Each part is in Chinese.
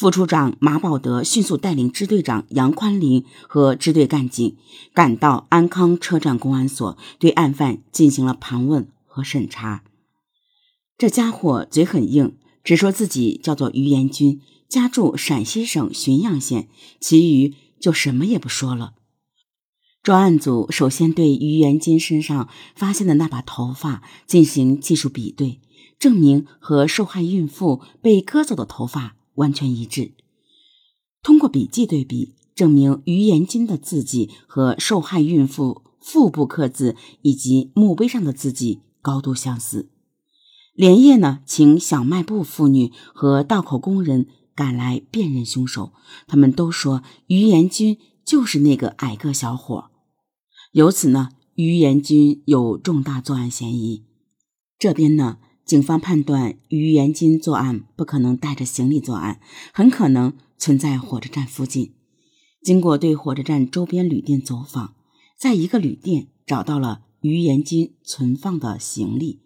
副处长马宝德迅速带领支队长杨宽林和支队干警赶到安康车站公安所，对案犯进行了盘问和审查。这家伙嘴很硬，只说自己叫做于延军，家住陕西省浔阳县，其余就什么也不说了。专案组首先对于延军身上发现的那把头发进行技术比对，证明和受害孕妇被割走的头发。完全一致。通过笔迹对比，证明于延金的字迹和受害孕妇腹部刻字以及墓碑上的字迹高度相似。连夜呢，请小卖部妇女和道口工人赶来辨认凶手，他们都说于延军就是那个矮个小伙。由此呢，于延军有重大作案嫌疑。这边呢。警方判断，于延金作案不可能带着行李作案，很可能存在火车站附近。经过对火车站周边旅店走访，在一个旅店找到了于延金存放的行李。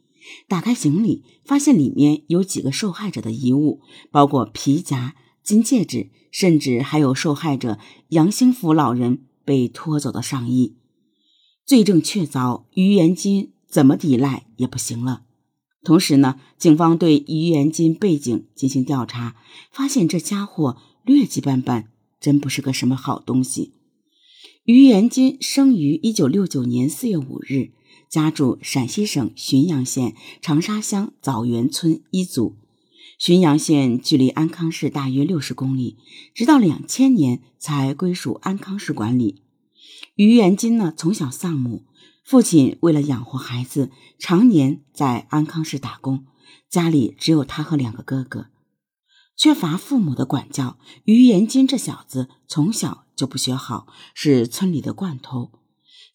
打开行李，发现里面有几个受害者的遗物，包括皮夹、金戒指，甚至还有受害者杨兴福老人被拖走的上衣。罪证确凿，于延金怎么抵赖也不行了。同时呢，警方对于元金背景进行调查，发现这家伙劣迹斑斑，真不是个什么好东西。于元金生于一九六九年四月五日，家住陕西省浔阳县长沙乡枣园村一组。浔阳县距离安康市大约六十公里，直到两千年才归属安康市管理。于元金呢，从小丧母。父亲为了养活孩子，常年在安康市打工，家里只有他和两个哥哥，缺乏父母的管教。于延金这小子从小就不学好，是村里的惯偷。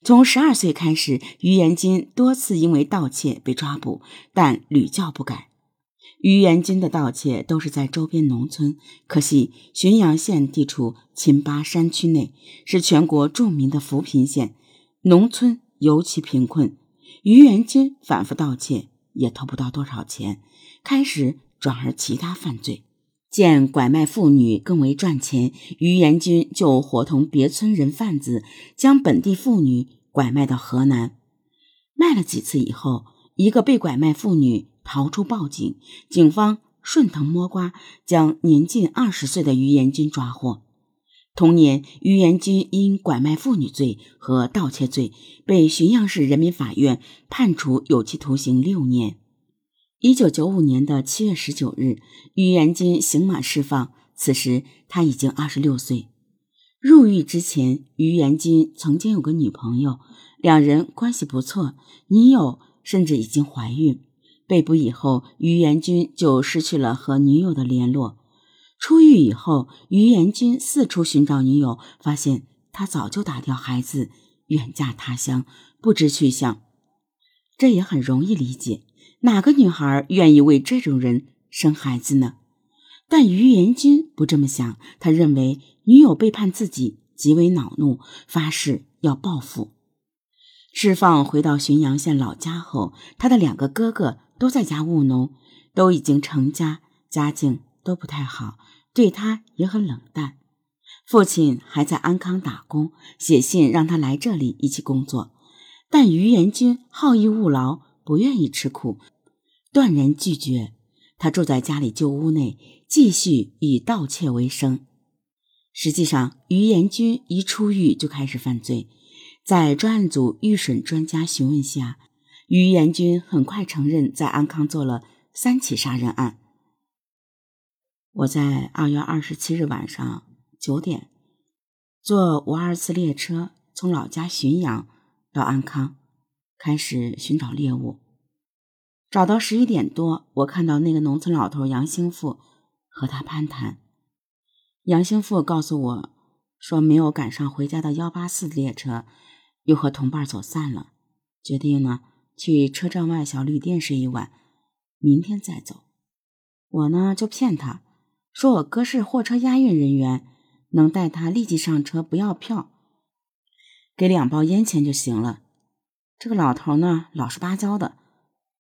从十二岁开始，于延金多次因为盗窃被抓捕，但屡教不改。于延金的盗窃都是在周边农村，可惜浔阳县地处秦巴山区内，是全国著名的扶贫县，农村。尤其贫困，于元金反复盗窃也偷不到多少钱，开始转而其他犯罪。见拐卖妇女更为赚钱，于元军就伙同别村人贩子将本地妇女拐卖到河南。卖了几次以后，一个被拐卖妇女逃出报警，警方顺藤摸瓜，将年近二十岁的于元军抓获。同年，于延军因拐卖妇女罪和盗窃罪被浔阳市人民法院判处有期徒刑六年。一九九五年的七月十九日，于延军刑满释放，此时他已经二十六岁。入狱之前，于延军曾经有个女朋友，两人关系不错，女友甚至已经怀孕。被捕以后，于延军就失去了和女友的联络。出狱以后，于延军四处寻找女友，发现她早就打掉孩子，远嫁他乡，不知去向。这也很容易理解，哪个女孩愿意为这种人生孩子呢？但于延军不这么想，他认为女友背叛自己，极为恼怒，发誓要报复。释放回到浔阳县老家后，他的两个哥哥都在家务农，都已经成家，家境都不太好。对他也很冷淡，父亲还在安康打工，写信让他来这里一起工作，但于延军好逸恶劳，不愿意吃苦，断然拒绝。他住在家里旧屋内，继续以盗窃为生。实际上，于延军一出狱就开始犯罪，在专案组预审专家询问下，于延军很快承认在安康做了三起杀人案。我在二月二十七日晚上九点坐五二次列车从老家浔阳到安康，开始寻找猎物。找到十一点多，我看到那个农村老头杨兴富和他攀谈。杨兴富告诉我说，没有赶上回家的幺八四列车，又和同伴走散了，决定呢去车站外小旅店睡一晚，明天再走。我呢就骗他。说我哥是货车押运人员，能带他立即上车，不要票，给两包烟钱就行了。这个老头呢，老实巴交的，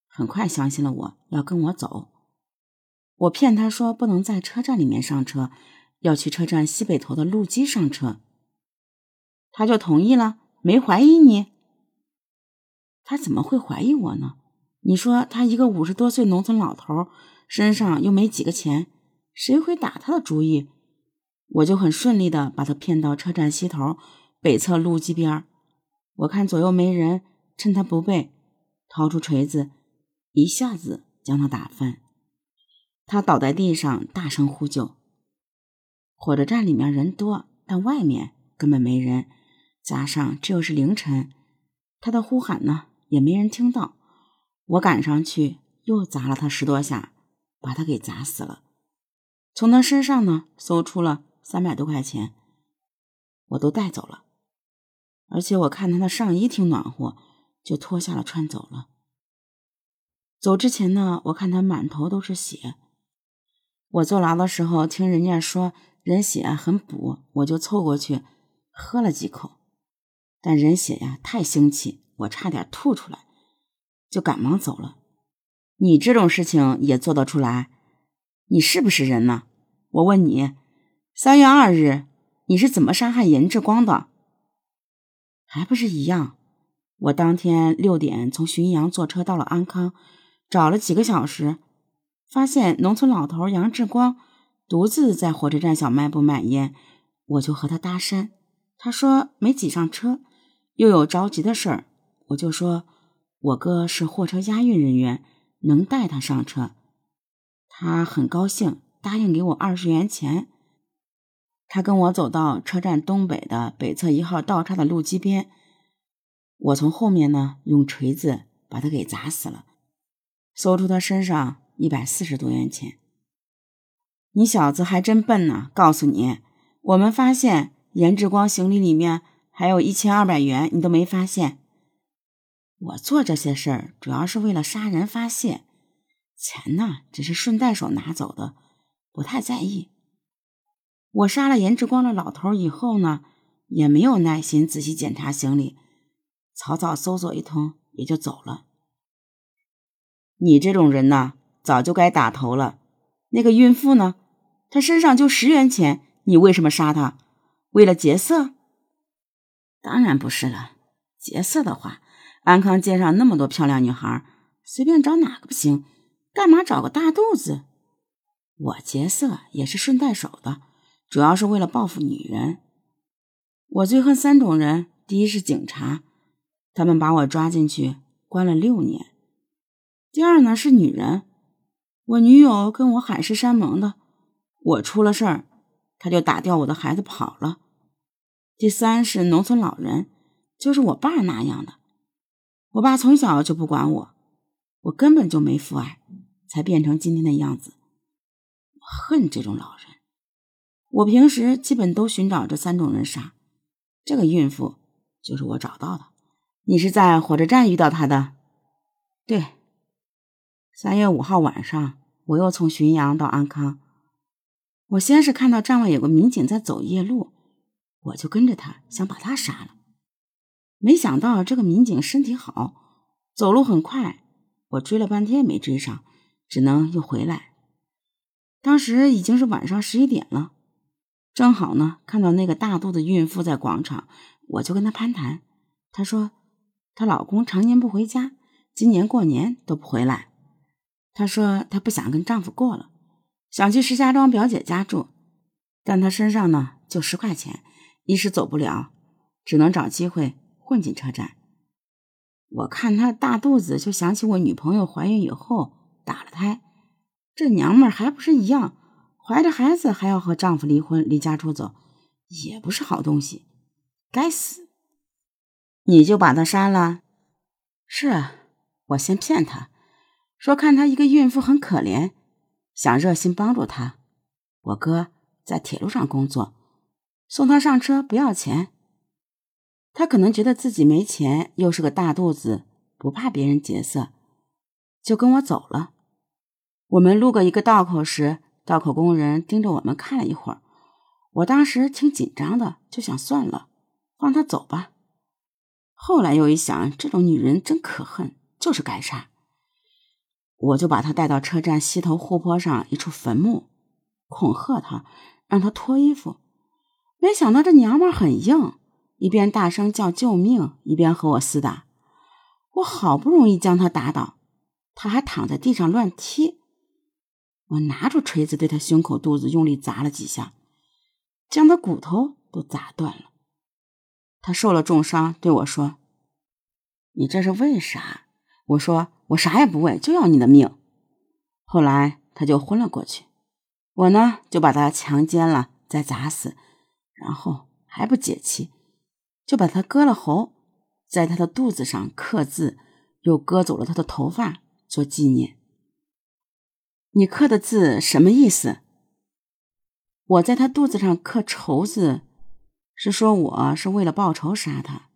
很快相信了我，要跟我走。我骗他说不能在车站里面上车，要去车站西北头的路基上车，他就同意了，没怀疑你。他怎么会怀疑我呢？你说他一个五十多岁农村老头，身上又没几个钱，谁会打他的主意？我就很顺利的把他骗到车站西头北侧路基边我看左右没人，趁他不备，掏出锤子，一下子将他打翻。他倒在地上，大声呼救。火车站里面人多，但外面根本没人，加上这又是凌晨，他的呼喊呢也没人听到。我赶上去，又砸了他十多下，把他给砸死了。从他身上呢，搜出了三百多块钱，我都带走了。而且我看他的上衣挺暖和，就脱下了穿走了。走之前呢，我看他满头都是血。我坐牢的时候听人家说人血很补，我就凑过去喝了几口，但人血呀太腥气，我差点吐出来。就赶忙走了。你这种事情也做得出来？你是不是人呢？我问你，三月二日你是怎么杀害严志光的？还不是一样？我当天六点从浔阳坐车到了安康，找了几个小时，发现农村老头杨志光独自在火车站小卖部买烟，我就和他搭讪。他说没挤上车，又有着急的事儿，我就说。我哥是货车押运人员，能带他上车。他很高兴，答应给我二十元钱。他跟我走到车站东北的北侧一号道岔的路基边，我从后面呢用锤子把他给砸死了，搜出他身上一百四十多元钱。你小子还真笨呢！告诉你，我们发现严志光行李里面还有一千二百元，你都没发现。我做这些事儿主要是为了杀人发泄，钱呢只是顺带手拿走的，不太在意。我杀了严志光的老头以后呢，也没有耐心仔细检查行李，草草搜索一通也就走了。你这种人呢，早就该打头了。那个孕妇呢，她身上就十元钱，你为什么杀她？为了劫色？当然不是了，劫色的话。安康街上那么多漂亮女孩，随便找哪个不行？干嘛找个大肚子？我劫色也是顺带手的，主要是为了报复女人。我最恨三种人：第一是警察，他们把我抓进去关了六年；第二呢是女人，我女友跟我海誓山盟的，我出了事儿，他就打掉我的孩子跑了；第三是农村老人，就是我爸那样的。我爸从小就不管我，我根本就没父爱，才变成今天的样子。恨这种老人。我平时基本都寻找这三种人杀。这个孕妇就是我找到的。你是在火车站遇到她的？对。三月五号晚上，我又从浔阳到安康。我先是看到站外有个民警在走夜路，我就跟着他，想把他杀了。没想到这个民警身体好，走路很快，我追了半天没追上，只能又回来。当时已经是晚上十一点了，正好呢看到那个大肚子孕妇在广场，我就跟她攀谈。她说她老公常年不回家，今年过年都不回来。她说她不想跟丈夫过了，想去石家庄表姐家住，但她身上呢就十块钱，一时走不了，只能找机会。混进车站，我看她大肚子，就想起我女朋友怀孕以后打了胎，这娘们儿还不是一样，怀着孩子还要和丈夫离婚、离家出走，也不是好东西，该死！你就把她杀了？是啊，我先骗她，说看她一个孕妇很可怜，想热心帮助她。我哥在铁路上工作，送她上车不要钱。他可能觉得自己没钱，又是个大肚子，不怕别人劫色，就跟我走了。我们路过一个道口时，道口工人盯着我们看了一会儿。我当时挺紧张的，就想算了，放他走吧。后来又一想，这种女人真可恨，就是该杀。我就把她带到车站西头护坡上一处坟墓，恐吓她，让她脱衣服。没想到这娘们很硬，一边大声叫救命，一边和我厮打。我好不容易将她打倒，她还躺在地上乱踢。我拿出锤子对他胸口、肚子用力砸了几下，将他骨头都砸断了。他受了重伤，对我说：“你这是为啥？”我说：“我啥也不为，就要你的命。”后来他就昏了过去，我呢就把他强奸了，再砸死，然后还不解气，就把他割了喉，在他的肚子上刻字，又割走了他的头发做纪念。你刻的字什么意思？我在他肚子上刻仇字，是说我是为了报仇杀他。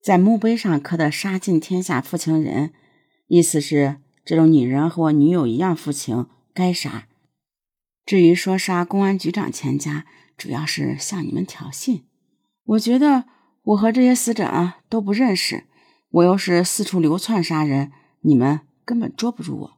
在墓碑上刻的“杀尽天下负情人”，意思是这种女人和我女友一样负情，该杀。至于说杀公安局长全家，主要是向你们挑衅。我觉得我和这些死者啊都不认识，我又是四处流窜杀人，你们根本捉不住我。